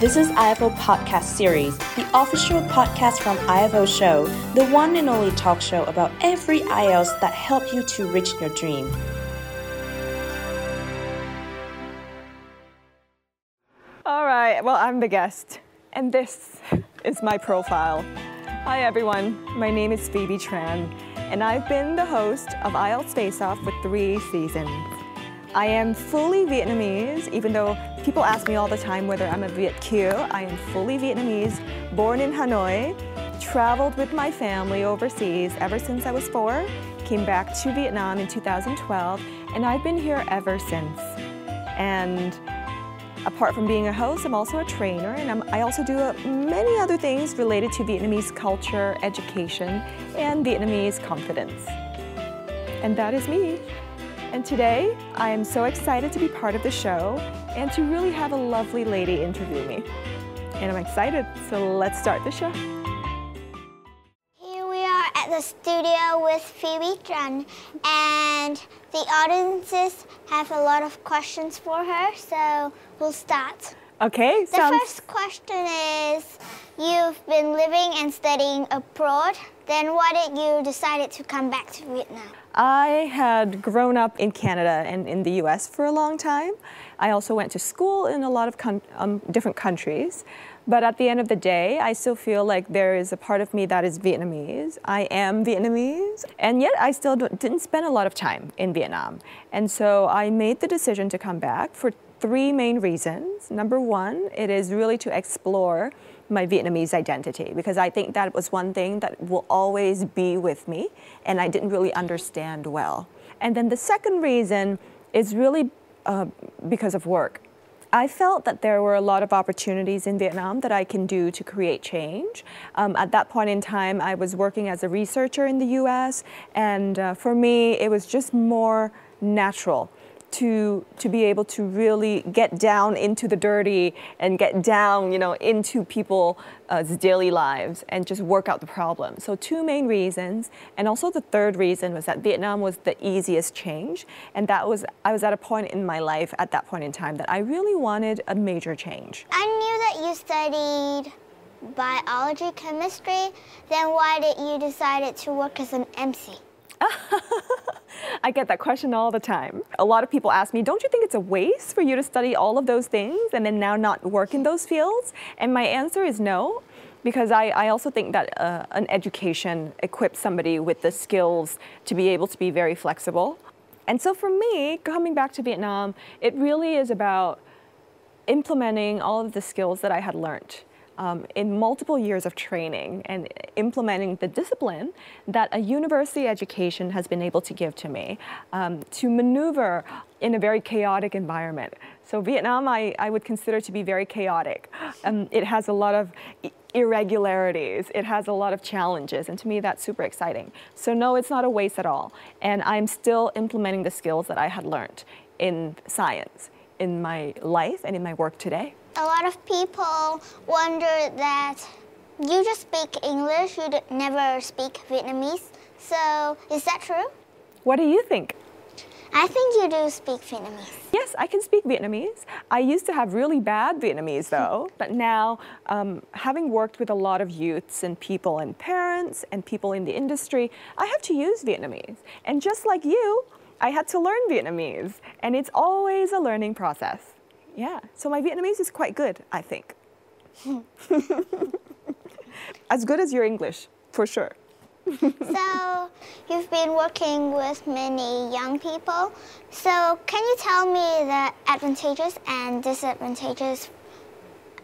This is IFO Podcast Series, the official podcast from IFO Show, the one and only talk show about every IELTS that help you to reach your dream. All right, well, I'm the guest, and this is my profile. Hi, everyone. My name is Phoebe Tran, and I've been the host of IELTS Face Off for three seasons. I am fully Vietnamese, even though people ask me all the time whether I'm a Viet Kieu. I am fully Vietnamese, born in Hanoi, traveled with my family overseas ever since I was four, came back to Vietnam in 2012, and I've been here ever since. And Apart from being a host, I'm also a trainer, and I'm, i also do uh, many other things related to Vietnamese culture, education, and Vietnamese confidence. And that is me. And today, I am so excited to be part of the show and to really have a lovely lady interview me. And I'm excited, so let's start the show. Here we are at the studio with Phoebe Tran, and the audiences have a lot of questions for her, so we'll start. Okay, The sounds first question is You've been living and studying abroad, then why did you decide to come back to Vietnam? I had grown up in Canada and in the US for a long time. I also went to school in a lot of um, different countries. But at the end of the day, I still feel like there is a part of me that is Vietnamese. I am Vietnamese. And yet, I still don't- didn't spend a lot of time in Vietnam. And so I made the decision to come back for three main reasons. Number one, it is really to explore my Vietnamese identity because I think that was one thing that will always be with me and I didn't really understand well. And then the second reason is really uh, because of work. I felt that there were a lot of opportunities in Vietnam that I can do to create change. Um, at that point in time, I was working as a researcher in the US, and uh, for me, it was just more natural to to be able to really get down into the dirty and get down you know into people's daily lives and just work out the problem so two main reasons and also the third reason was that vietnam was the easiest change and that was i was at a point in my life at that point in time that i really wanted a major change I knew that you studied biology, chemistry, then why did you decide to work as an MC? I get that question all the time. A lot of people ask me, don't you think it's a waste for you to study all of those things and then now not work in those fields? And my answer is no, because I, I also think that uh, an education equips somebody with the skills to be able to be very flexible. And so for me, coming back to Vietnam, it really is about implementing all of the skills that I had learned um, in multiple years of training and implementing the discipline that a university education has been able to give to me um, to maneuver in a very chaotic environment. So, Vietnam, I, I would consider to be very chaotic. Um, it has a lot of irregularities, it has a lot of challenges, and to me, that's super exciting. So, no, it's not a waste at all. And I'm still implementing the skills that I had learned in science in my life and in my work today. A lot of people wonder that you just speak English, you never speak Vietnamese. So, is that true? What do you think? I think you do speak Vietnamese. Yes, I can speak Vietnamese. I used to have really bad Vietnamese though, but now, um, having worked with a lot of youths and people and parents and people in the industry, I have to use Vietnamese. And just like you, I had to learn Vietnamese, and it's always a learning process. Yeah, so my Vietnamese is quite good, I think. as good as your English, for sure. so, you've been working with many young people. So, can you tell me the advantages and disadvantages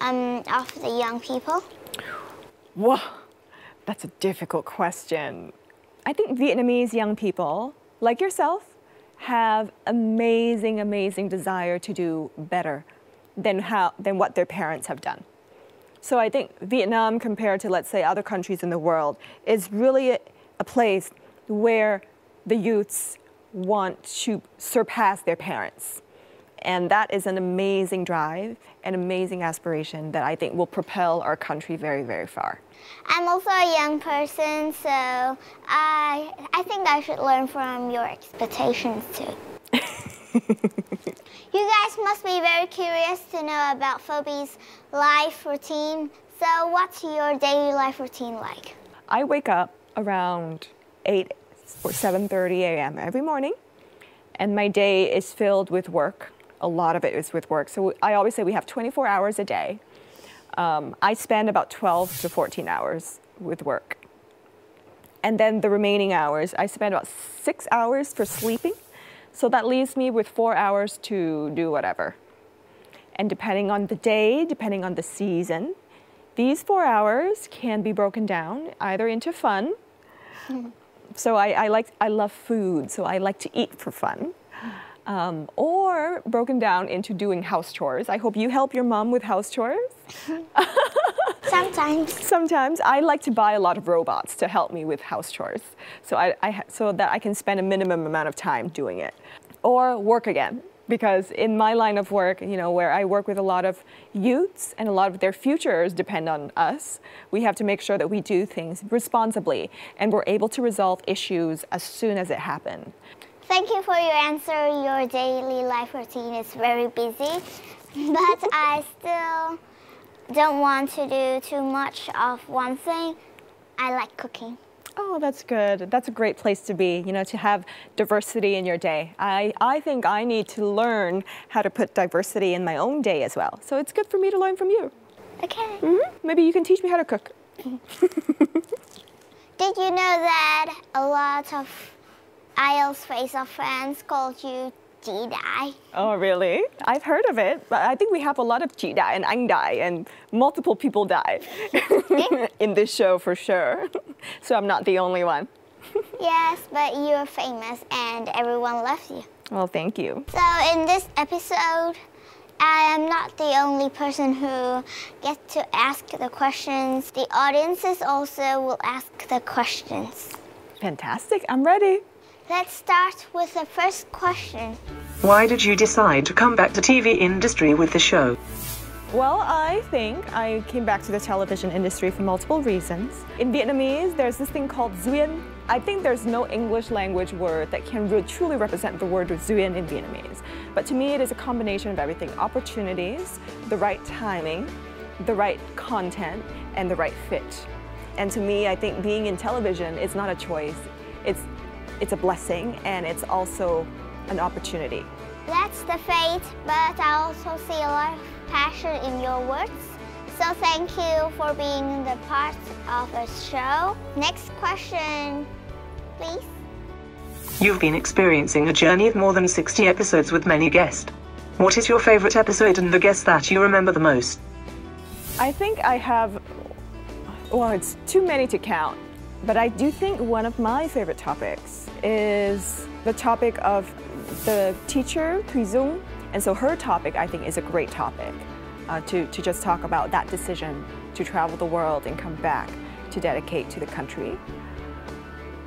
um, of the young people? Whoa, that's a difficult question. I think Vietnamese young people, like yourself, have amazing, amazing desire to do better than how than what their parents have done. So I think Vietnam, compared to let's say other countries in the world, is really a, a place where the youths want to surpass their parents. And that is an amazing drive, an amazing aspiration that I think will propel our country very, very far. I'm also a young person, so I, I think I should learn from your expectations too. You guys must be very curious to know about Phoebe's life routine. So, what's your daily life routine like? I wake up around 8 or 7:30 a.m. every morning, and my day is filled with work. A lot of it is with work. So I always say we have 24 hours a day. Um, I spend about 12 to 14 hours with work. And then the remaining hours, I spend about six hours for sleeping. So that leaves me with four hours to do whatever. And depending on the day, depending on the season, these four hours can be broken down either into fun. so I, I, like, I love food, so I like to eat for fun. Um, or broken down into doing house chores. I hope you help your mom with house chores. Sometimes. Sometimes I like to buy a lot of robots to help me with house chores, so I, I so that I can spend a minimum amount of time doing it, or work again. Because in my line of work, you know, where I work with a lot of youths and a lot of their futures depend on us, we have to make sure that we do things responsibly and we're able to resolve issues as soon as it happens. Thank you for your answer. Your daily life routine is very busy, but I still don't want to do too much of one thing. I like cooking. Oh, that's good. That's a great place to be, you know, to have diversity in your day. I, I think I need to learn how to put diversity in my own day as well. So it's good for me to learn from you. Okay. Mm-hmm. Maybe you can teach me how to cook. Did you know that a lot of IELTS face-off fans called you Chị Đại? Oh, really? I've heard of it, but I think we have a lot of Chị Đại and Ang Dai and multiple people die in this show for sure. So I'm not the only one. yes, but you're famous and everyone loves you. Well, thank you. So in this episode, I am not the only person who gets to ask the questions. The audiences also will ask the questions. Fantastic. I'm ready. Let's start with the first question. Why did you decide to come back to TV industry with the show? Well, I think I came back to the television industry for multiple reasons. In Vietnamese, there's this thing called duyên. I think there's no English language word that can really, truly represent the word duyên in Vietnamese. But to me, it is a combination of everything opportunities, the right timing, the right content, and the right fit. And to me, I think being in television is not a choice. It's, it's a blessing and it's also an opportunity. That's the fate, but I also see a lot of passion in your words. So thank you for being the part of a show. Next question, please. You've been experiencing a journey of more than 60 episodes with many guests. What is your favorite episode and the guest that you remember the most? I think I have, well, it's too many to count, but I do think one of my favorite topics is the topic of the teacher, Thuy Dung. And so her topic, I think, is a great topic uh, to, to just talk about that decision to travel the world and come back to dedicate to the country.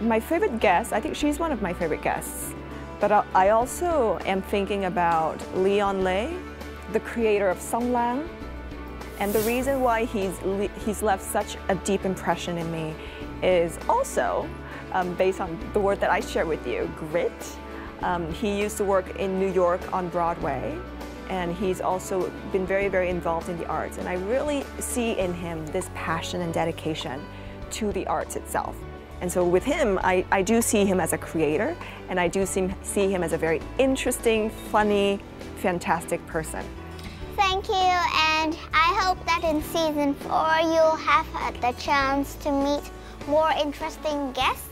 My favorite guest, I think she's one of my favorite guests, but I also am thinking about Leon Le, the creator of Song Lang. And the reason why he's, he's left such a deep impression in me is also um, based on the word that I share with you, grit. Um, he used to work in New York on Broadway, and he's also been very, very involved in the arts. And I really see in him this passion and dedication to the arts itself. And so with him, I, I do see him as a creator, and I do see, see him as a very interesting, funny, fantastic person. Thank you, and I hope that in season four you'll have the chance to meet more interesting guests.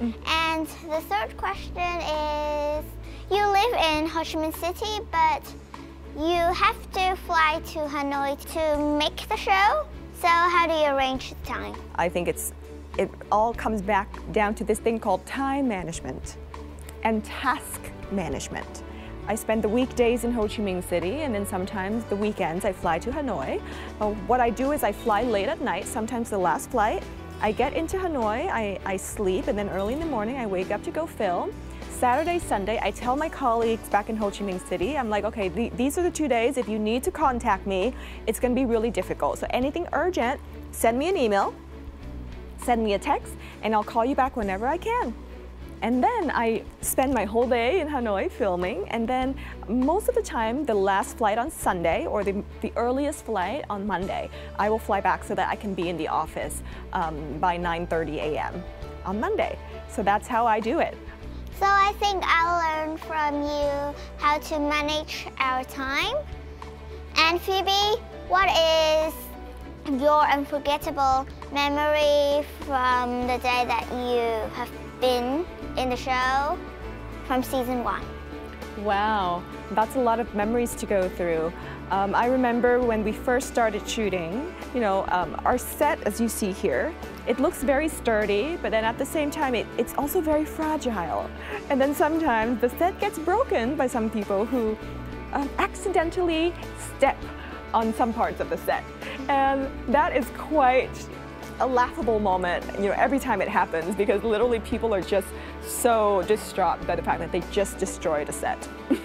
Mm. And the third question is you live in Ho Chi Minh City, but you have to fly to Hanoi to make the show. So how do you arrange the time? I think it's it all comes back down to this thing called time management and task management. I spend the weekdays in Ho Chi Minh City and then sometimes the weekends I fly to Hanoi. Uh, what I do is I fly late at night, sometimes the last flight. I get into Hanoi, I, I sleep, and then early in the morning I wake up to go film. Saturday, Sunday, I tell my colleagues back in Ho Chi Minh City, I'm like, okay, th these are the two days. If you need to contact me, it's gonna be really difficult. So anything urgent, send me an email, send me a text, and I'll call you back whenever I can. And then I spend my whole day in Hanoi filming, and then most of the time, the last flight on Sunday or the, the earliest flight on Monday, I will fly back so that I can be in the office um, by 9:30 a.m. on Monday. So that's how I do it. So I think I'll learn from you how to manage our time. And Phoebe, what is your unforgettable memory from the day that you have been in the show from season one? Wow, that's a lot of memories to go through. Um, I remember when we first started shooting, you know, um, our set, as you see here, it looks very sturdy, but then at the same time, it, it's also very fragile. And then sometimes the set gets broken by some people who um, accidentally step on some parts of the set. And that is quite a laughable moment, you know, every time it happens because literally people are just so distraught by the fact that they just destroyed a set.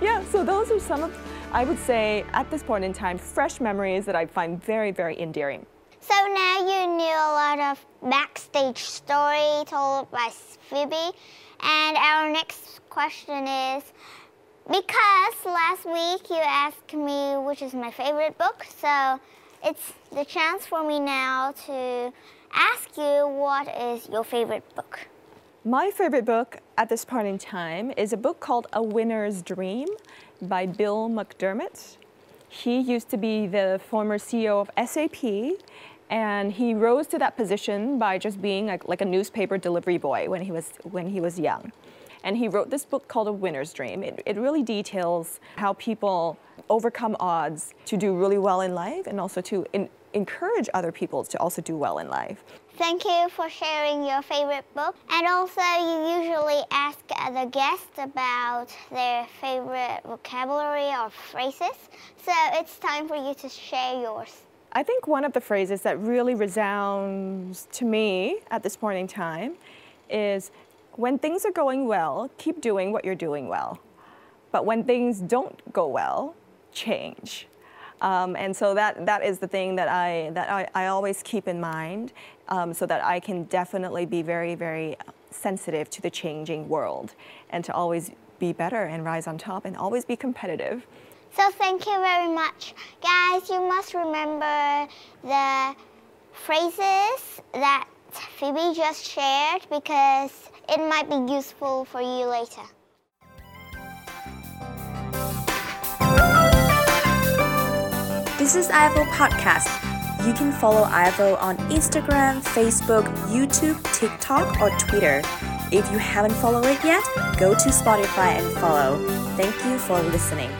yeah, so those are some of, I would say, at this point in time, fresh memories that I find very, very endearing. So now you knew a lot of backstage story told by Phoebe. And our next question is because last week you asked me which is my favorite book, so it's the chance for me now to ask you what is your favorite book? My favorite book at this point in time is a book called A Winner's Dream by Bill McDermott. He used to be the former CEO of SAP and he rose to that position by just being like, like a newspaper delivery boy when he was when he was young. And he wrote this book called A Winner's Dream. It, it really details how people overcome odds to do really well in life and also to in, encourage other people to also do well in life. Thank you for sharing your favorite book. And also, you usually ask the guests about their favorite vocabulary or phrases. So it's time for you to share yours. I think one of the phrases that really resounds to me at this point in time is when things are going well, keep doing what you're doing well. But when things don't go well, change. Um, and so that, that is the thing that I, that I, I always keep in mind um, so that I can definitely be very, very sensitive to the changing world and to always be better and rise on top and always be competitive. So thank you very much. Guys, you must remember the phrases that Phoebe just shared because it might be useful for you later. This is IFO Podcast. You can follow IFO on Instagram, Facebook, YouTube, TikTok, or Twitter. If you haven't followed it yet, go to Spotify and follow. Thank you for listening.